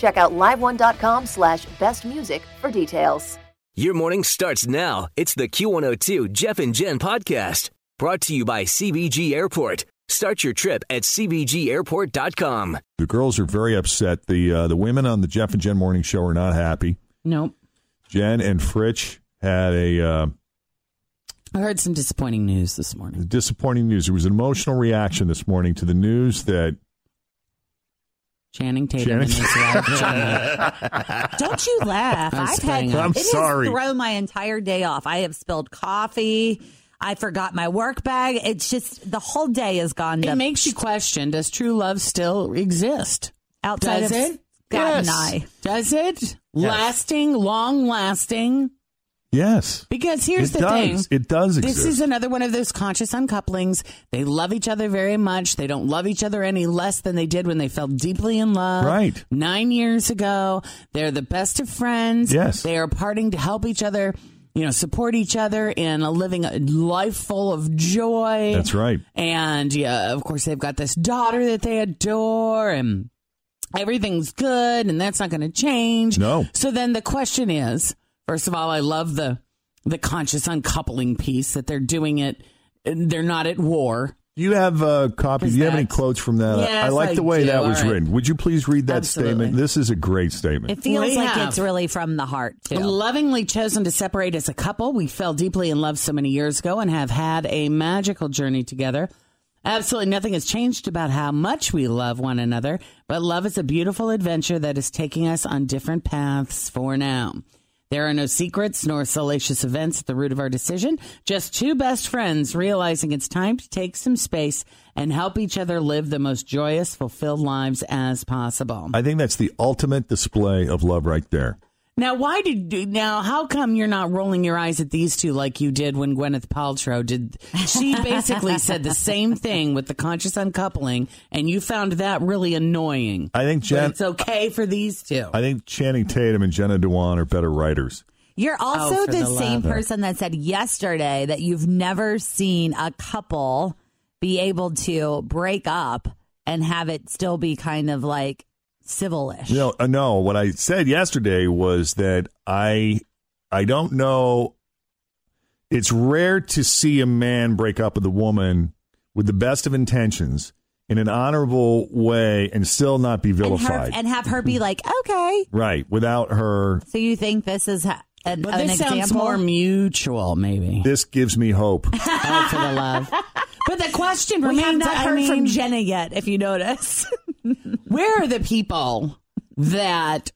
Check out liveone.com slash best music for details. Your morning starts now. It's the Q102 Jeff and Jen podcast brought to you by CVG Airport. Start your trip at CVGAirport.com. The girls are very upset. The uh, the women on the Jeff and Jen morning show are not happy. Nope. Jen and Fritch had a uh, I heard some disappointing news this morning. disappointing news. There was an emotional reaction this morning to the news that Channing Tatum Channing- and his. Don't you laugh. I was I've had playing up. I'm it sorry. has thrown my entire day off. I have spilled coffee. I forgot my work bag. It's just the whole day has gone. It to makes you question: Does true love still exist? outside Does of it? Scott and Yes. I. Does it? Lasting, long lasting. Yes, Because here's it the does. thing. It does exist. This is another one of those conscious uncouplings. They love each other very much. They don't love each other any less than they did when they fell deeply in love. Right. Nine years ago. They're the best of friends. Yes. They are parting to help each other, you know, support each other in a living a life full of joy. That's right. And yeah, of course, they've got this daughter that they adore and everything's good and that's not going to change. No. So then the question is, first of all, I love the the conscious uncoupling piece that they're doing it. They're not at war. Do you have uh, a copy? Is Do you have any quotes from that? Yes, I like I the way do. that was All right. written. Would you please read that Absolutely. statement? This is a great statement. It feels We like have. it's really from the heart too. Lovingly chosen to separate as a couple, we fell deeply in love so many years ago and have had a magical journey together. Absolutely nothing has changed about how much we love one another, but love is a beautiful adventure that is taking us on different paths for now. There are no secrets nor salacious events at the root of our decision, just two best friends realizing it's time to take some space and help each other live the most joyous, fulfilled lives as possible. I think that's the ultimate display of love right there. Now, why did you, now? How come you're not rolling your eyes at these two like you did when Gwyneth Paltrow did? She basically said the same thing with the conscious uncoupling, and you found that really annoying. I think But it's okay for these two. I think Channing Tatum and Jenna Dewan are better writers. You're oh, also Oh, the, the same person that said yesterday that you've never seen a couple be able to break up and have it still be kind of like civilish. No, uh, no. What I said yesterday was that I, I don't know. It's rare to see a man break up with a woman with the best of intentions in an honorable way and still not be and, her, vilified. and have her be like, okay. right, without her. So you think this is ha- an, but an this sounds more mutual, maybe. This gives me hope. oh, for the love. But the question we have remains: not I heard from Jenna yet, if you notice. Where are the people that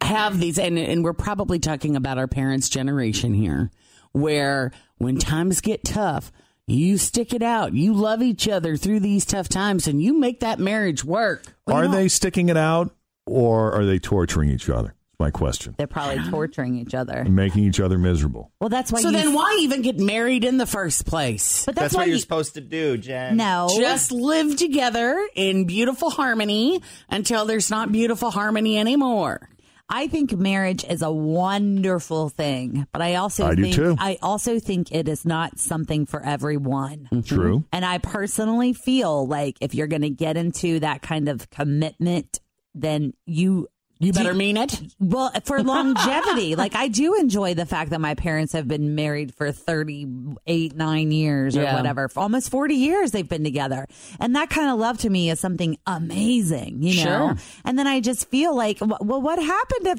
have these and, and we're probably talking about our parents generation here where when times get tough you stick it out you love each other through these tough times and you make that marriage work Are they sticking it out? or are they torturing each other? That's my question. They're probably torturing each other. Making each other miserable. Well, that's why. So you, then why even get married in the first place? But that's, That's why what you're you, supposed to do, Jen. No, Just live together in beautiful harmony until there's not beautiful harmony anymore. I think marriage is a wonderful thing, but I also I do too. I also think it is not something for everyone. Mm-hmm. True. And I personally feel like if you're going to get into that kind of commitment, then you You better mean it. well for longevity. like I do enjoy the fact that my parents have been married for 38 9 years or Yeah. whatever. For almost 40 years they've been together. And that kind of love to me is something amazing, you know. Sure. And then I just feel like well what happened if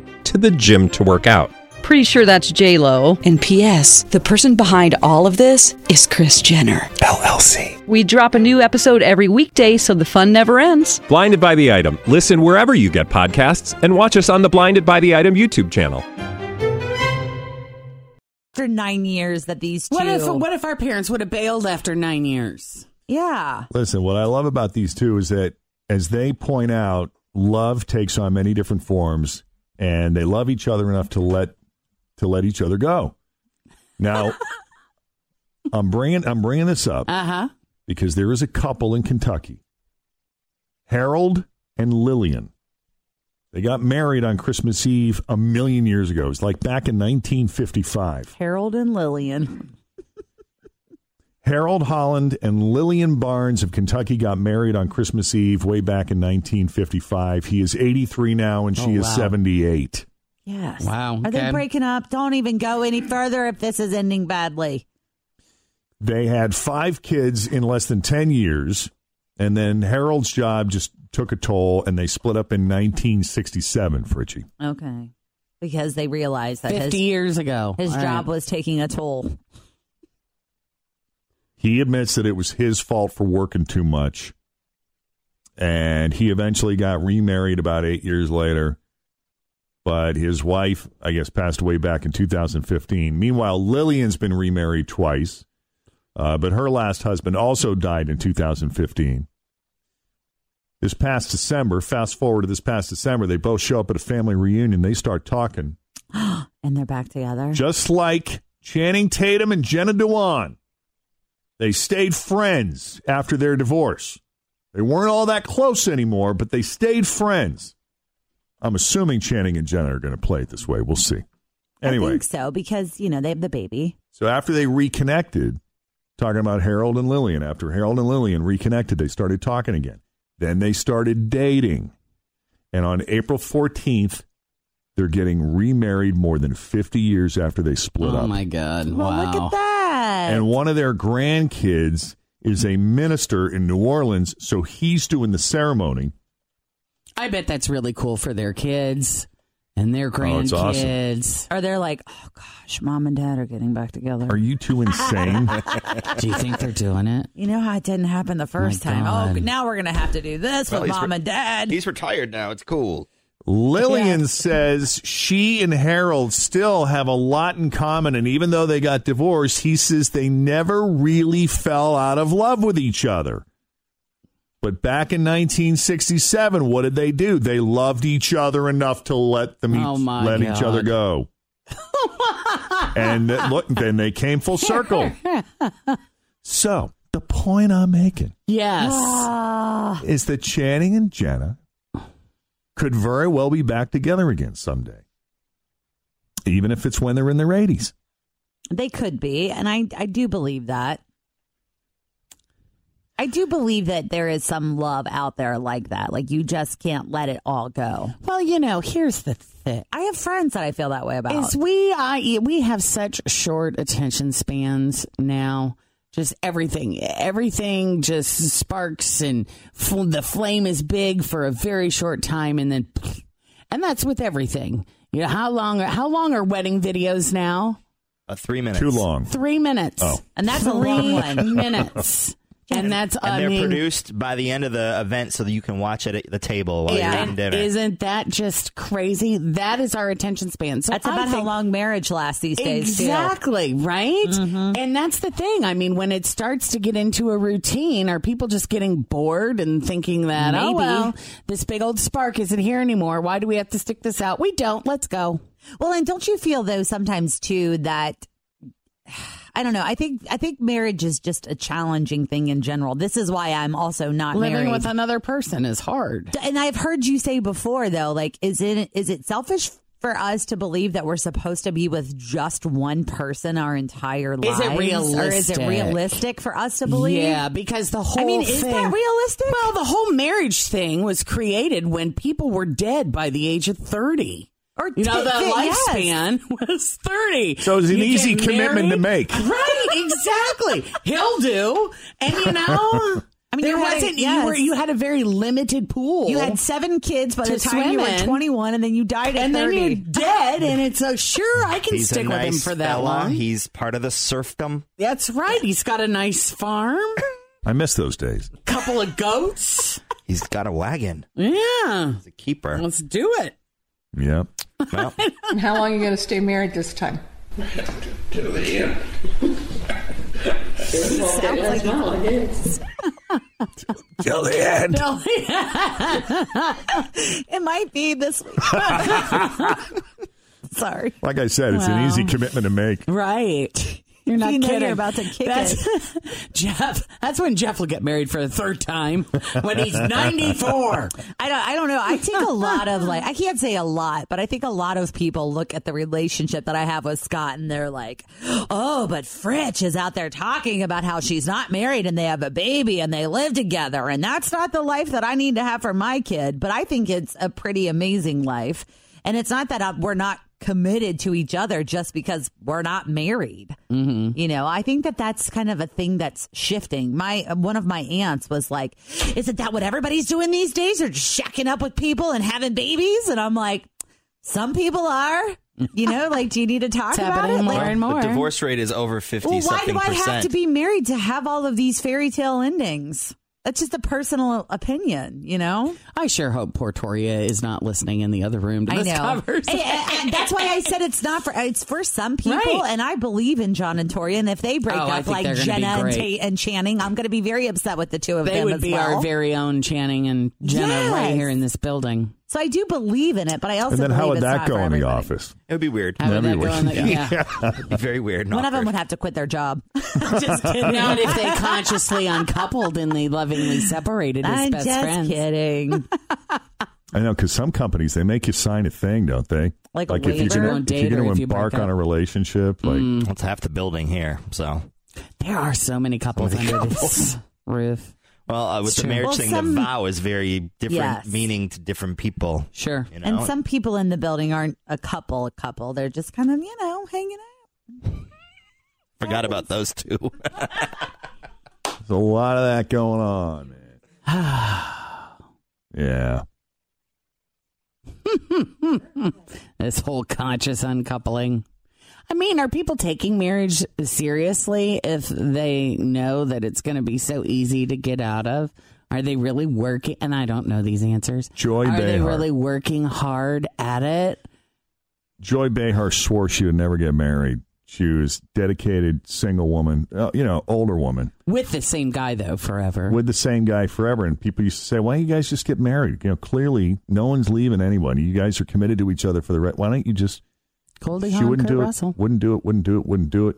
to the gym to work out. Pretty sure that's J Lo. And P.S. The person behind all of this is Kris Jenner LLC. We drop a new episode every weekday, so the fun never ends. Blinded by the item. Listen wherever you get podcasts, and watch us on the Blinded by the Item YouTube channel. after 9 years that these two What if what if our parents would have bailed after nine years? Yeah. Listen, what I love about these two is that, as they point out, love takes on many different forms, and they love each other enough to let to let each other go. Now, I'm bringing I'm bringing this up Uh-huh. because there is a couple in Kentucky, Harold and Lillian. They got married on Christmas Eve a million years ago. It's like back in 1955. Harold and Lillian. Harold Holland and Lillian Barnes of Kentucky got married on Christmas Eve way back in 1955. He is 83 now and she Oh, is 78. Yes. Wow, Are they breaking up? Don't even go any further if this is ending badly. They had five kids in less than 10 years, and then Harold's job just took a toll and they split up in 1967, Fritchie. Okay. Because they realized that 50 his, years ago. his All job right. was taking a toll. He admits that it was his fault for working too much. And he eventually got remarried about eight years later. But his wife, I guess, passed away back in 2015. Meanwhile, Lillian's been remarried twice. Uh, but her last husband also died in 2015. This past December, fast forward to this past December, they both show up at a family reunion. They start talking. and they're back together. Just like Channing Tatum and Jenna Dewan. They stayed friends after their divorce. They weren't all that close anymore, but they stayed friends. I'm assuming Channing and Jenna are going to play it this way. We'll see. I Anyway, think so because, you know, they have the baby. so after they reconnected, talking about Harold and Lillian, after Harold and Lillian reconnected, they started talking again. Then they started dating. And on April 14th, they're getting remarried more than 50 years after they split Oh up. Oh my God! Well, wow. look at that. And one of their grandkids is a minister in New Orleans, so he's doing the ceremony. I bet that's really cool for their kids and their Oh, awesome. grandkids. Or they're like, oh gosh, mom and dad are getting back together. Are you two insane? Do you think they're doing it? you know how it didn't happen the first My time? Oh, now we're going to have to do this Well, with mom re- and dad. He's retired now. It's cool. Lillian says she and Harold still have a lot in common, and even though they got divorced, he says they never really fell out of love with each other. But back in 1967, what did they do? They loved each other enough to let them each, Oh, my let each other go. and th- look, then they came full circle. So the point I'm making Yes. Ah, is that Channing and Jenna could very well be back together again someday, even if it's when they're in their 80s. they could be. And I, I do believe that. I do believe that there is some love out there like that. Like you just can't let it all go. Well, you know, here's the thing. I have friends that I feel that way about. Is we I we have such short attention spans now. Just everything, everything just sparks and f- the flame is big for a very short time, and then, And that's with everything. You know, how long how long are wedding videos now? Uh, three minutes. Too long. Three minutes. Oh. And that's a Three long one. minutes. And that's And I they're mean, produced by the end of the event so that you can watch it at the table while you're yeah, eating dinner. isn't that just crazy? That is our attention span. So That's I about how long marriage lasts these days, too. Exactly, right? Mm-hmm. And that's the thing. I mean, when it starts to get into a routine, are people just getting bored and thinking that, oh, Maybe. well, this big old spark isn't here anymore. Why do we have to stick this out? We don't. Let's go. Well, and don't you feel though sometimes too that I don't know. I think I think marriage is just a challenging thing in general. This is why I'm also not Living married. with another person is hard. and I've heard you say before though, like is it is it selfish for us to believe that we're supposed to be with just one person our entire Is lives? it Or is it realistic? realistic for us to believe? Yeah, because the whole I mean, is that realistic? Well, the whole marriage thing was created when people were dead by the age of 30. Or You know, the yes. lifespan was 30. So it's an You easy get commitment to make. Right, exactly. He'll do. And you know, I mean, there you had a- wasn't, yes. you, were, you had a very limited pool. You had seven kids by the time you were in. 21, and then you died at and then 30. you're dead, and it's a sure I can He's stick a with him for that fella. long. He's part of the serfdom. That's right. He's got a nice farm, I miss those days. couple of goats. He's got a wagon. Yeah, He's a keeper. let's do it. Yep. Well, And how long are you going to stay married this time? Till the end. Till the end. it might be this week. Sorry. Like I said, it's an easy commitment to make. Right. You're not You know kidding. you're about to kick that's, Jeff. That's when Jeff will get married for the third time when he's 94. I don't. I don't know. I think a lot of like. I can't say a lot, but I think a lot of people look at the relationship that I have with Scott and they're like, "Oh, but Fritch is out there talking about how she's not married and they have a baby and they live together, and that's not the life that I need to have for my kid." But I think it's a pretty amazing life, and it's not that I, we're not committed to each other just because we're not married. Mm-hmm. You know, I think that that's kind of a thing that's shifting. My one of my aunts was like, "Isn't that what everybody's doing these days? They're just shacking up with people and having babies." And I'm like, "Some people are." You know, like, do you need to talk It's about it? more Like, and more. the divorce rate is over 50 well, why do I percent. have to be married to have all of these fairy tale endings? That's just a personal opinion, you know. I sure hope Portoria is not listening in the other room to I this know. covers. And, and- and that's why I said it's not for it's for some people, Right. and I believe in John and Tori. And if they break Oh, up like they're gonna be Jenna and. Tate and Channing, I'm going to be very upset with the two of they them would as be well. our very own Channing and Jenna right here in this building. So I do believe in it, but I also And then how would that go in the office? It would be weird. How would That'd that be go in the, weird. yeah. It'd be very weird. and One of them would have to quit their job. just kidding. Not if they consciously uncoupled and they lovingly separated as I'm best just friends. kidding. I know because some companies they make you sign a thing, don't they? Like a if you're gonna, You if you're gonna embark on a relationship, like mm. It's half the building here. So, There are so many couples many under this roof. Well, uh, with It's the marriage Well, thing, some- the vow is very different Yes. meaning to different people. Sure. You know? and some people in the building aren't a couple, a couple. They're just kind of, you know, hanging out. Forgot about those two. there's a lot of that going on, man. yeah. this whole conscious uncoupling. I mean, are people taking marriage seriously if they know that it's going to be so easy to get out of? Are they really working? And I don't know these answers. Joy Are they Behar. really working hard at it? Joy Behar swore she would never get married. She was dedicated single woman, uh, you know, older woman With the same guy, though, forever. with the same guy forever. And people used to say, "Why don't you guys just get married?" You know, clearly no one's leaving anyone. You guys are committed to each other for the rest. Why don't you just? Goldie she Hawn, wouldn't Kurt do Russell. it. Wouldn't do it. Wouldn't do it. Wouldn't do it.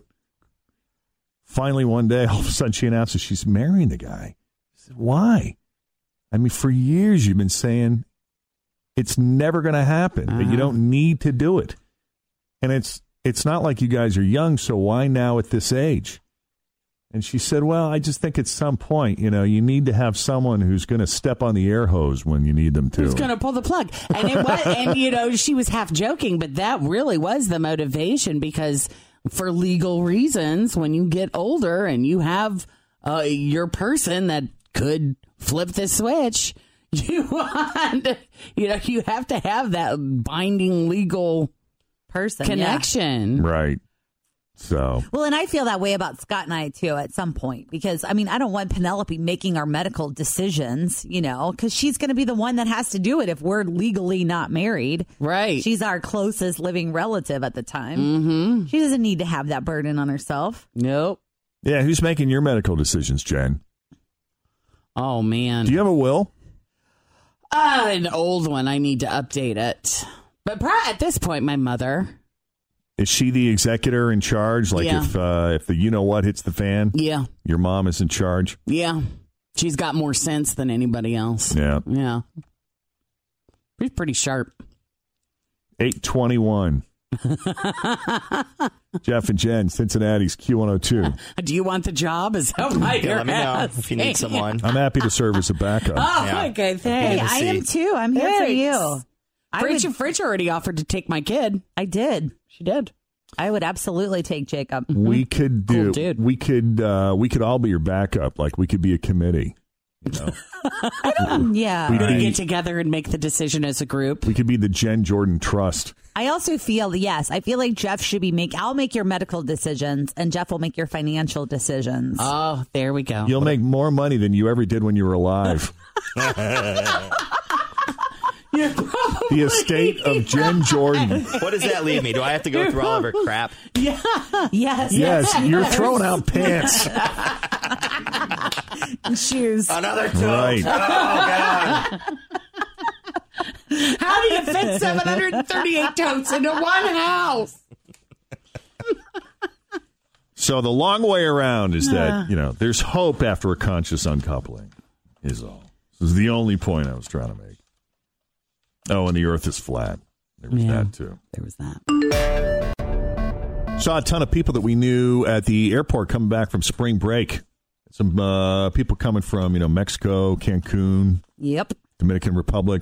Finally, one day, all of a sudden, she announces she's marrying the guy. I said, Why? I mean, for years you've been saying it's never going to happen. That you Uh-huh. don't need to do it, and it's it's not like you guys are young. So why now at this age? And she said, "Well, I just think at some point, you know, you need to have someone who's going to step on the air hose when you need them to." Who's going to pull the plug? And it was, and you know, she was half joking, but that really was the motivation because for legal reasons, when you get older and you have uh, your person that could flip the switch, You want, you know, you have to have that binding legal Person. yeah. connection. Right. So Well, and I feel that way about Scott and I too at some point because I mean, I don't want Penelope making our medical decisions, you know, because she's going to be the one that has to do it if we're legally not married. Right. She's our closest living relative at the time. Mm-hmm. She doesn't need to have that burden on herself. Nope. yeah, who's making your medical decisions, Jen? Oh man. Do you have a will? Ah, an old one. I need to update it. But at this point, my mother. Is she the executor in charge? Like Yeah. if uh, if the you know what hits the fan, Yeah. your mom is in charge. Yeah. She's got more sense than anybody else. Yeah. Yeah. She's pretty sharp. Eight twenty one. Jeff and Jen, Cincinnati's Q one hundred two. Do you want the job? Is that why Yeah, you're let me know if you need someone. I'm happy to serve as a backup. Oh, Yeah. okay. Hey, Thanks. I am too. I'm here for you. I Fritch, would, Fritch already offered to take my kid. I did. She did. I would absolutely take Jacob. We could Cool do. dude. We could. Uh, we could all be your backup. Like we could be a committee. You know, Yeah. We'd We be- get together and make the decision as a group. we could be the Jen Jordan Trust. I also feel yes, I feel like Jeff should be make. I'll make your medical decisions, and Jeff will make your financial decisions. Oh, there we go. You'll make more money than you ever did when you were alive. the estate of Jen Jordan. What does that leave me? Do I have to go through all of her crap? Yeah. yes, Yes, yes. you're throwing out pants. and shoes. Another two. Right. Oh, God. How do you fit 738 totes into one house? So the long way around is that uh. you know there's hope after a conscious uncoupling. Is all. This is the only point I was trying to make. Oh, and the Earth is flat. There was Yeah. that too. There was that. Saw a ton of people that we knew at the airport coming back from spring break. Some uh, people coming from you know Mexico, Cancun, Yep. Dominican Republic,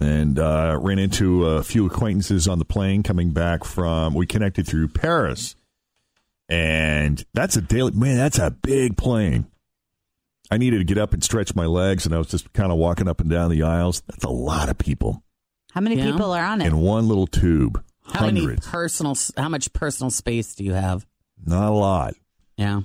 and uh, ran into a few acquaintances on the plane coming back from. We connected through Paris, and that's a daily man. That's a big plane. I needed to get up and stretch my legs, and I was just kind of walking up and down the aisles. That's a lot of people How many Yeah. people are on it? in one little tube. How many Hundreds, personal? How much personal space do you have? not a lot. Yeah.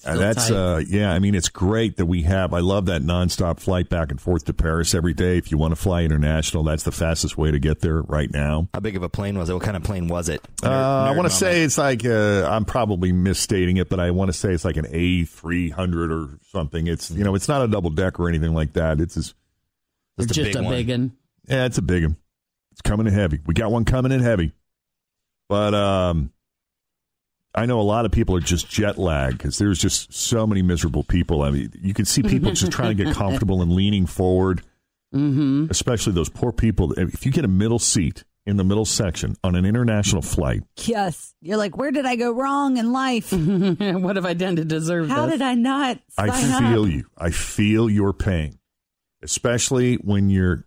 Still that's tight. uh yeah i mean it's great that we have i love that nonstop flight back and forth to paris every day if you want to fly international that's the fastest way to get there right now How big of a plane was it? What kind of plane was it? uh, i want to say it's like uh, i'm probably misstating it but i want to say it's like an a300 or something it's you know it's not a double deck or anything like that it's just, Just a just big a one. big one. yeah it's a big one it's coming in heavy we got one coming in heavy but um I know a lot of people are just jet lagged because there's just so many miserable people. I mean, you can see people just trying to get comfortable and leaning forward, Mm-hmm. especially those poor people. If you get a middle seat in the middle section on an international flight, yes. You're like, where did I go wrong in life? what have I done to deserve How this? did I not? I feel up? you. I feel your pain, especially when you're.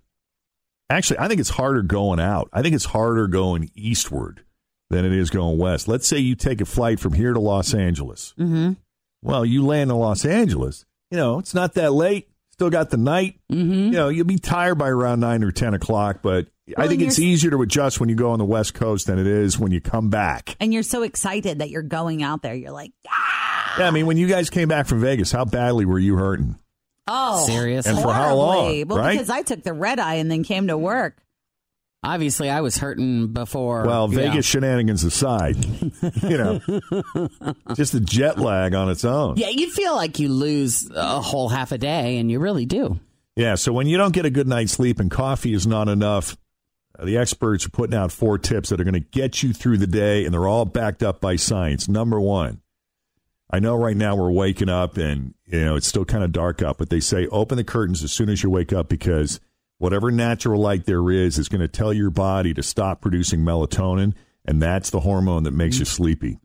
Actually, I think it's harder going out. I think it's harder going eastward than it is going west. Let's say you take a flight from here to Los Angeles. Mm-hmm. Well, you land in Los Angeles. You know, it's not that late. Still got the night. Mm-hmm. You know, you'll be tired by around nine or ten o'clock. But I think it's easier to adjust when you go on the West Coast than it is when you come back. And you're so excited that you're going out there. You're like, Yeah, I mean, when you guys came back from Vegas, how badly were you hurting? oh, Serious? And for how long. Well, right? because I took the red eye and then came to work. Obviously, I was hurting before. Well. Vegas shenanigans aside, you know, just the jet lag on its own. Yeah, you feel like you lose a whole half a day, and you really do. Yeah, so when you don't get a good night's sleep and coffee is not enough, uh, the experts are putting out four tips that are going to get you through the day, and they're all backed up by science. Number one, I know right now we're waking up and you know it's still kind of dark out, but they say open the curtains as soon as you wake up because whatever natural light there is is going to tell your body to stop producing melatonin, and that's the hormone that makes you mm-hmm. sleepy.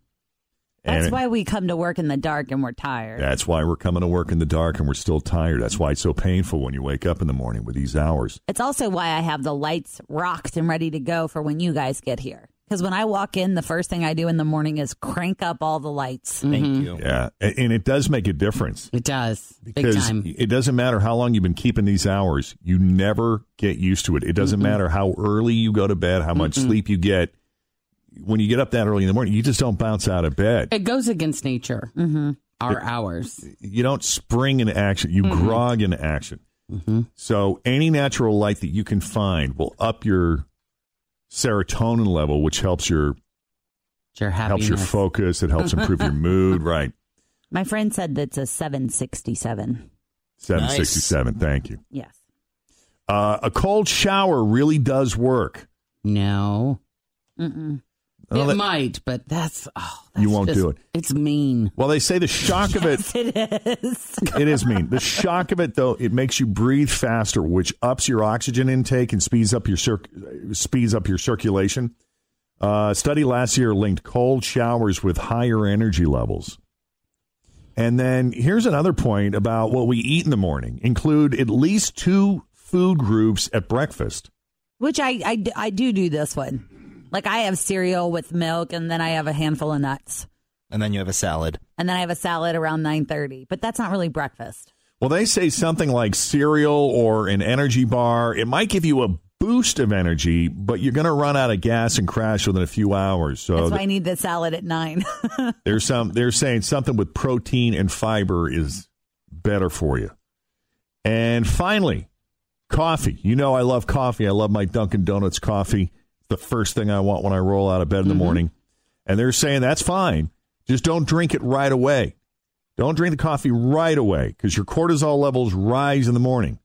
That's And- why we come to work in the dark and we're tired. that's why we're coming to work in the dark and we're still tired. That's why it's so painful when you wake up in the morning with these hours. It's also why I have the lights rocked and ready to go for when you guys get here. Because when I walk in, the first thing I do in the morning is crank up all the lights. Thank Mm-hmm. you. Yeah, and it does make a difference. It does. Big because time. it doesn't matter how long you've been keeping these hours. You never get used to it. It doesn't matter how early you go to bed, how much sleep you get. When you get up that early in the morning, you just don't bounce out of bed. It goes against nature. Mm-hmm. Our hours. You don't spring into action. You Mm-hmm. grog into action. So any natural light that you can find will up your serotonin level, which helps your Your helps your focus. It helps improve your mood. Right. My friend said that's a 767. Seven sixty seven. Thank you. Yes. Uh, a cold shower really does work. No. Mm-mm. It that- might, but that's oh, You won't just- do it. It's mean. Well, they say the shock of it. It is. it is mean. The shock of it, though, it makes you breathe faster, which ups your oxygen intake and speeds up your circ- speeds up your circulation. Uh, study last year linked cold showers with higher energy levels. And then here's another point about what we eat in the morning: include at least two food groups at breakfast. Which I, I, I do do this one. Like I have cereal with milk, and then I have a handful of nuts, And then you have a salad. and then I have a salad around nine thirty. But that's not really breakfast. Well, they say something like cereal or an energy bar. It might give you a boost of energy, but you're going to run out of gas and crash within a few hours. So That's why th- I need the salad at nine. there's some. They're saying something with protein and fiber is better for you. And finally, coffee. You know, I love coffee. I love my Dunkin' Donuts coffee. The first thing I want when I roll out of bed in the morning. And they're saying that's fine. Just don't drink it right away. Don't drink the coffee right away because your cortisol levels rise in the morning,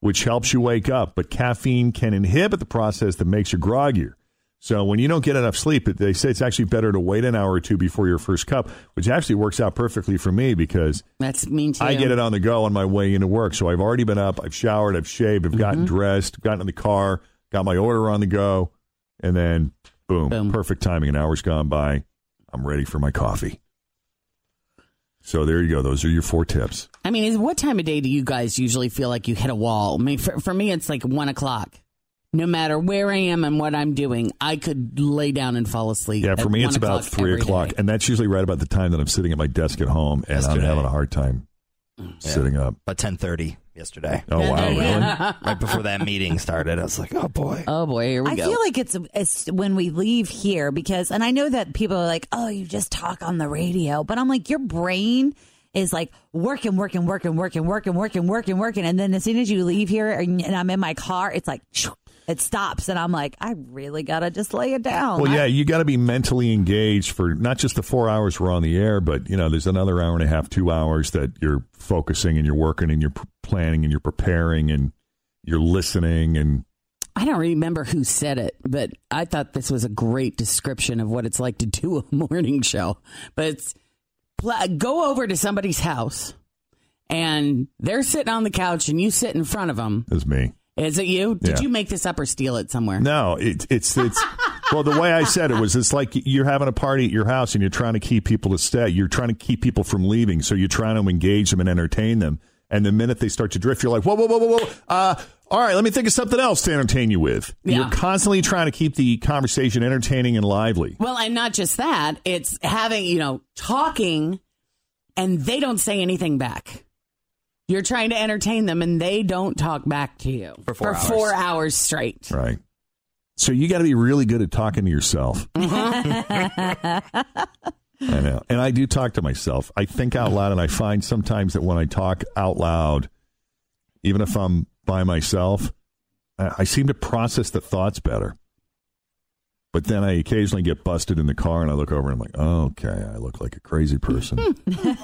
which helps you wake up. But caffeine can inhibit the process that makes you groggier. So when you don't get enough sleep, they say it's actually better to wait an hour or two before your first cup, which actually works out perfectly for me because That's mean too. I get it on the go on my way into work. So I've already been up, I've showered, I've shaved, I've gotten Mm-hmm. dressed, gotten in the car, got my order on the go, and then boom, perfect timing. An hour's gone by. I'm ready for my coffee. So there you go. Those are your four tips. I mean, is, what time of day do you guys usually feel like you hit a wall? I mean, for, for me, it's like one o'clock. No matter where I am and what I'm doing, I could lay down and fall asleep. Yeah, for me, it's about three o'clock, day. and that's usually right about the time that I'm sitting at my desk at home, and I'm having a hard time sitting up. About ten thirty yesterday. Oh wow, really? right before that meeting started, I was like, "Oh boy, oh boy, here we I go." feel like it's, it's when we leave here because, and I know that people are like, oh, you just talk on the radio. But I'm like, your brain is like working, working, working, working, working, working, working, working. And then as soon as you leave here and, and I'm in my car, it's like, it stops. And I'm like, I really got to just lay it down. Well, I- yeah, you got to be mentally engaged for not just the four hours we're on the air, but you know, there's another hour and a half, two hours that you're focusing and you're working and you're planning and you're preparing and you're listening and I don't remember who said it, but I thought this was a great description of what it's like to do a morning show. But it's pl- go over to somebody's house and they're sitting on the couch and you sit in front of them. is me. Is it you? Did Yeah. you make this up or steal it somewhere? No, it, it's it's well the way I said it was it's like you're having a party at your house and you're trying to keep people to stay. You're trying to keep people from leaving, so you're trying to engage them and entertain them. And the minute they start to drift, you're like, whoa, whoa, whoa, whoa, whoa. Uh, all right, let me think of something else to entertain you with. Yeah. You're constantly trying to keep the conversation entertaining and lively. Well, and not just that, it's having, you know, talking and they don't say anything back. You're trying to entertain them and they don't talk back to you For four hours. four hours straight. Right. So you got to be really good at talking to yourself. I know. And I do talk to myself. I think out loud, and I find sometimes that when I talk out loud, even if I'm by myself, I I seem to process the thoughts better. But then I occasionally get busted in the car and I look over and I'm like, oh, okay, I look like a crazy person.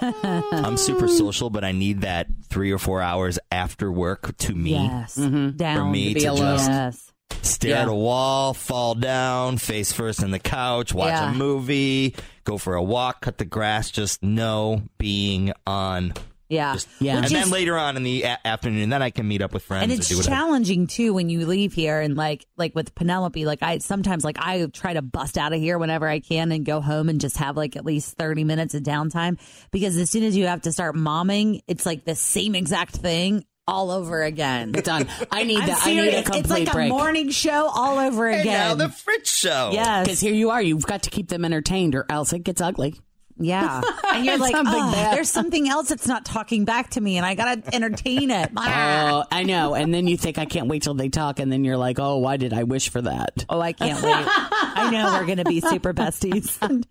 I'm super social, but I need that three or four hours after work to me. Yes. Mm-hmm. Down. For me be to alone. just Yes. stare Yeah. at a wall, fall down, face first in the couch, watch Yeah. a movie, go for a walk, cut the grass, just no being on. Yeah. Just, Yeah. And Which then later on in the a- afternoon, then I can meet up with friends and and, it's do challenging too when you leave here and like like with Penelope like I sometimes like I try to bust out of here whenever I can and go home and just have like at least 30 minutes of downtime because as soon as you have to start momming it's like the same exact thing all over again. Done. I need I'm that. I need a complete It's like a break. morning show all over And again. now the Fritch show. Yes. Because here you are. You've got to keep them entertained, or else it gets ugly. Yeah. And you're like, Something "Ugh, bad." there's something else that's not talking back to me, and I got to entertain it. Oh, I know. And then you think I can't wait till they talk, and then you're like, oh, why did I wish for that? Oh, I can't wait. I know we're going to be super besties.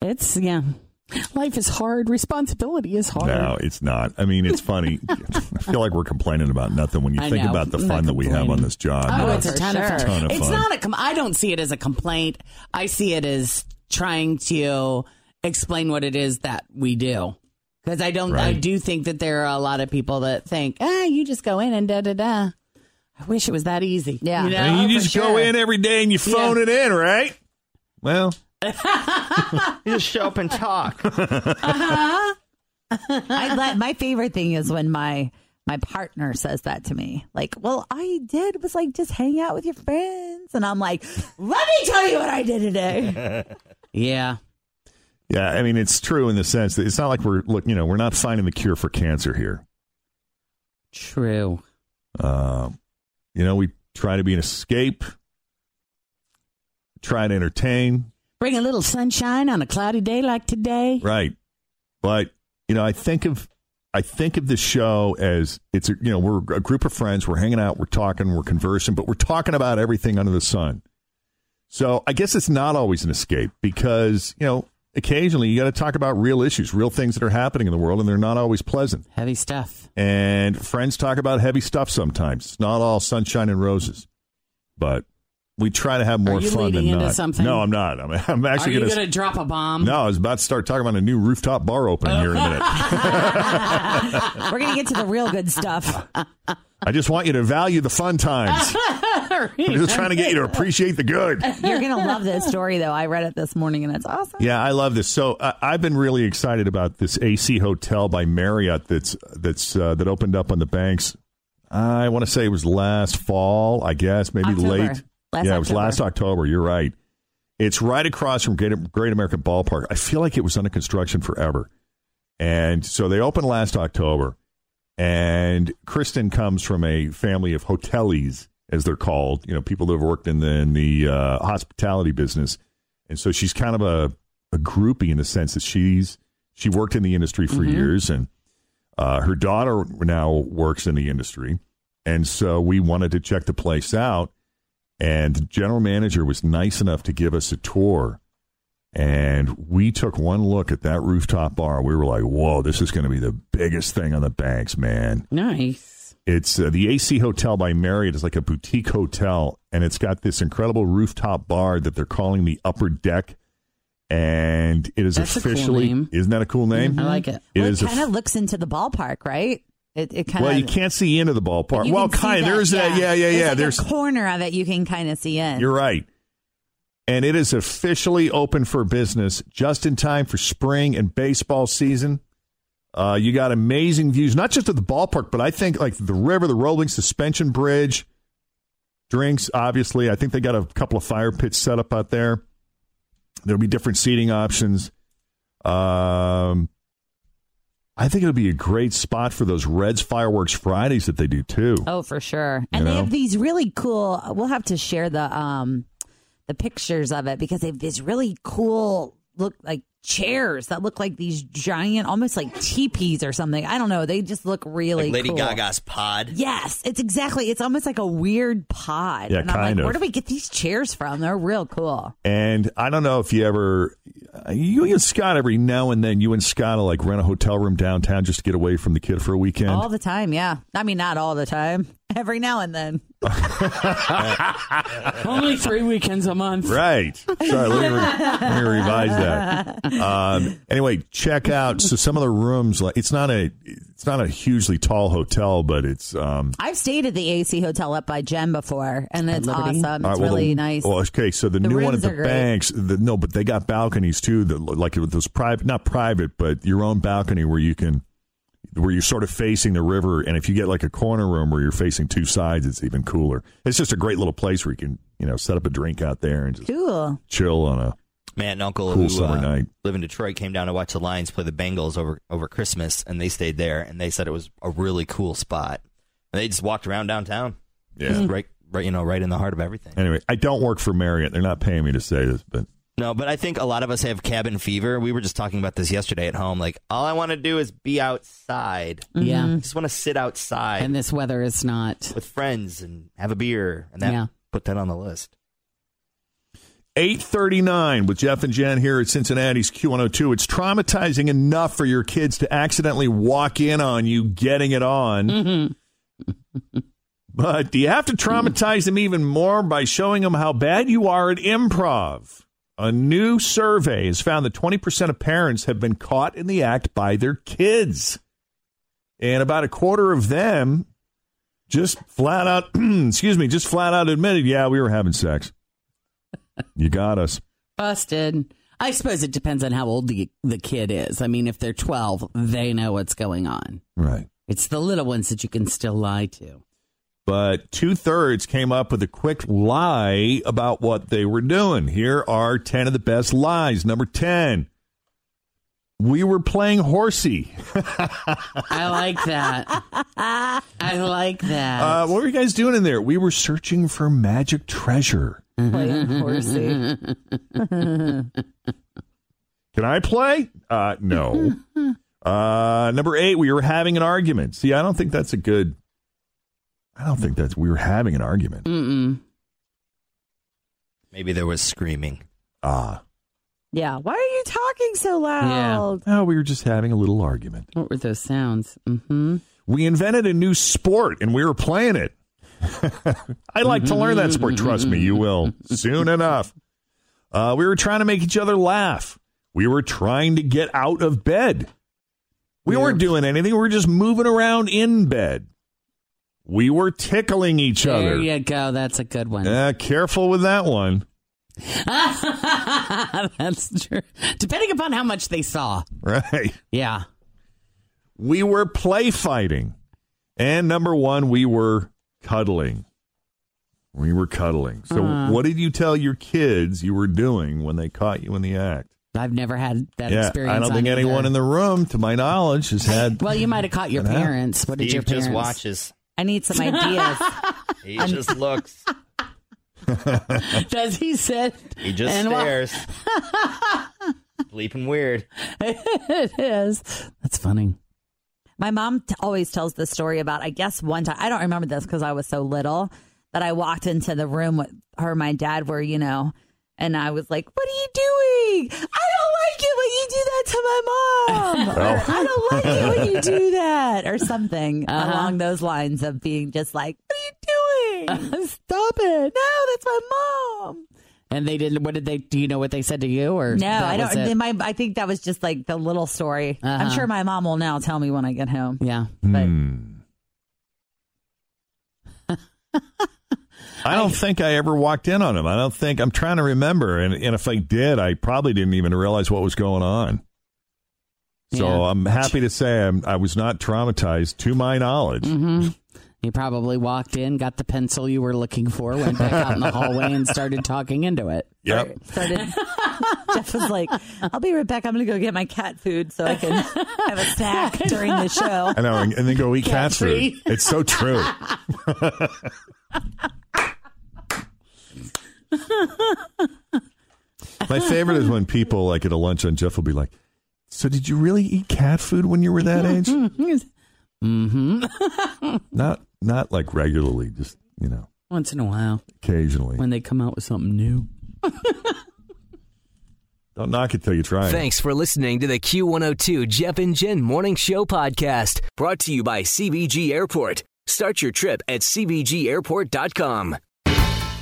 It's yeah. Life is hard. Responsibility is hard. No, it's not. I mean, it's funny. I feel like we're complaining about nothing when you I think know. about the fun that we have on this job. Oh, you know? it's a ton, of fun. Ton of it's fun. not a. Com- I don't see it as a complaint. I see it as trying to explain what it is that we do. Because I don't. I do think that there are a lot of people that think, ah, you just go in and da da da. I wish it was that easy. Yeah. you, know, And you for just go in every day and you phone Yeah. it in, right? Well, You just show up and talk. Uh-huh. I let, my favorite thing is when my my partner says that to me. Like, well, I did was like just hang out with your friends, and I'm like, let me tell you what I did today. Yeah. yeah. I mean, it's true in the sense that it's not like we're look. You know, we're not finding the cure for cancer here. True. Uh, you know, we try to be an escape, try to entertain, Bring a little sunshine on a cloudy day like today. right? But you know, I think of I think of the show as it's a, you know we're a group of friends, we're hanging out, we're talking, we're conversing, but we're talking about everything under the sun. So I guess it's not always an escape because you know occasionally you got to talk about real issues, real things that are happening in the world, and they're not always pleasant. Heavy stuff. And friends talk about heavy stuff sometimes. It's not all sunshine and roses, but we try to have more you fun than into not. something? No, I'm not. I'm, I'm Are actually you going going to drop a bomb? No, I was about to start talking about a new rooftop bar opening here in a minute. We're gonna get to the real good stuff. I just want you to value the fun times. I'm just trying to get you to appreciate the good. You're gonna love this story, though. I read it this morning, and it's awesome. Yeah, I love this. So uh, I've been really excited about this AC Hotel by Marriott that's that's uh, that opened up on the banks. I want to say it was last fall, I guess, maybe October. late. Last yeah, it was October. last October. You're right. It's right across from Great, Great American Ballpark. I feel like it was under construction forever. And so they opened last October. And Kristen comes from a family of hoteliers, as they're called, you know, people that have worked in the, in the uh, hospitality business. And so she's kind of a, a groupie in the sense that she's she worked in the industry for Mhm. years, and uh, her daughter now works in the industry. And so we wanted to check the place out. And the general manager was nice enough to give us a tour. And we took one look at that rooftop bar. We were like, whoa, this is going to be the biggest thing on the banks, man. Nice. It's uh, the AC Hotel by Marriott It's like a boutique hotel, and it's got this incredible rooftop bar that they're calling the Upper Deck. And it is That's a cool officially, isn't that a cool name? I like it. It well, it kind of looks into the ballpark, right? It, it kind of. well, you can't see into the ballpark. Well, kind there's that. Yeah, yeah, There's yeah. like there's a corner of it you can kind of see in. You're right. And it is officially open for business just in time for spring and baseball season. Uh, you got amazing views, not just of the ballpark, but I think like the river, the Roebling suspension bridge, drinks, obviously. I think they got a couple of fire pits set up out there. There'll be different seating options. Um, I think it'll be a great spot for those Reds Fireworks Fridays that they do too. Oh, for sure. You And they know? have these really cool. We'll have to share the um the pictures of it because they have these really cool look like chairs that look like these giant, almost like teepees or something. I don't know. They just look really Like Lady cool. Gaga's pod. Yes, it's exactly. It's almost like a weird pod. Yeah, and I'm kind like, of. where do we get these chairs from? They're real cool. And I don't know if you ever, you and Scott every now and then, you and Scott will like rent a hotel room downtown just to get away from the kid for a weekend. All the time, yeah. I mean, not all the time. Every now and then. Only three weekends a month. Right. Sorry, let me, re- let me revise that. Um, anyway, check out so some of the rooms. Like it's not a it's not a hugely tall hotel, but it's um. I've stayed at the AC Hotel up by Jem before, and it's Liberty? awesome. all It's right, well, really the- nice. Well, okay, so the, The new one at the banks, the, no, but they got balconies too. That like it was private, not private, but your own balcony where you can, where you're sort of facing the river. And if you get like a corner room where you're facing two sides, it's even cooler. It's just a great little place where you can, you know, set up a drink out there and just cool. chill on a man aunt and uncle Cool who summer uh, night. live in Detroit came down to watch the Lions play the Bengals over over Christmas, and they stayed there, and they said it was a really cool spot. And they just walked around downtown. Yeah. Right, right, you know, right in the heart of everything. Anyway, I don't work for Marriott. They're not paying me to say this, but No, but I think a lot of us have cabin fever. We were just talking about this yesterday at home. Like, all I want to do is be outside. Mm-hmm. Yeah. I just want to sit outside And this weather is not. with friends and have a beer, and that Yeah. put that on the list. 839 with Jeff and Jen here at Cincinnati's Q102. It's traumatizing enough for your kids to accidentally walk in on you getting it on. Mm-hmm. but do you have to traumatize them even more by showing them how bad you are at improv? A new survey has found that 20% of parents have been caught in the act by their kids. And about a quarter of them just flat out, excuse me, just flat out admitted, yeah, we were having sex. You got us. Busted. I suppose it depends on how old the, the kid is. I mean, if they're 12, they know what's going on. Right. It's the little ones that you can still lie to. But two thirds came up with a quick lie about what they were doing. Here are 10 of the best lies. Number 10. We were playing horsey. I like that. I like that. Uh, what were you guys doing in there? We were searching for magic treasure. Playing horsey. Can I play? Uh, no. Uh, number eight, we were having an argument. See, I don't think that's a good. I don't think that's. We were having an argument. Mm-mm. Maybe there was screaming. Ah. Yeah. Why are you talking so loud? No, we were just having a little argument. What were those sounds? Mm-hmm. We invented a new sport and we were playing it. I'd like to learn that sport. Trust me, you will soon enough. Uh, we were trying to make each other laugh. We were trying to get out of bed. We weren't doing anything. We were just moving around in bed. We were tickling each There other. There you go. That's a good one. Uh, careful with that one. That's true. Depending upon how much they saw. Right. Yeah. We were play fighting. And number one, we were cuddling. We were cuddling. So, Uh. what did you tell your kids you were doing when they caught you in the act? I've never had that yeah, experience. I don't on think anyone either. in the room, to my knowledge, has had. Well, you might have caught your Yeah. parents. What did Steve your parents? just watches. I need some ideas. He just looks. Does he sit? He just and stares. Bleeping weird. it is. That's funny. My mom t- always tells the story about, I guess, one time, I don't remember this because I was so little, that I walked into the room with her and my dad were, you know, and I was like, What are you doing? I don't like it when you do that to my mom. or, I don't like it when you do that. Or something Uh-huh. along those lines of being just like, What are you doing? Stop it. No, that's my mom. And they didn't. What did they? Do you know what they said to you? Or No, I don't. it? My, I think that was just like the little story. I'm Uh-huh. sure my mom will now tell me when I get home. Yeah. But Hmm. I don't think I ever walked in on him. I don't think I'm trying to remember, and, and if I did, I probably didn't even realize what was going on. So Yeah. I'm happy to say I'm, I was not traumatized, to my knowledge. Mm-hmm. You probably walked in, got the pencil you were looking for, went back out in the hallway, and started talking into it. Yep. started. Jeff was like, "I'll be right back. I'm going to go get my cat food so I can have a snack during the show." I know, and, and then go eat Cat cat food. It's so true. My favorite is when people like at a lunch on Jeff will be like, "So did you really eat cat food when you were that age?" mm-hmm. not not like regularly, just you know, Once in a while, occasionally. when they come out with something new. Don't knock it till you try it. Thanks for listening to the Q102 Jeff and Jen Morning Show podcast, brought to you by CVG Airport. Start your trip at CVGAirport.com.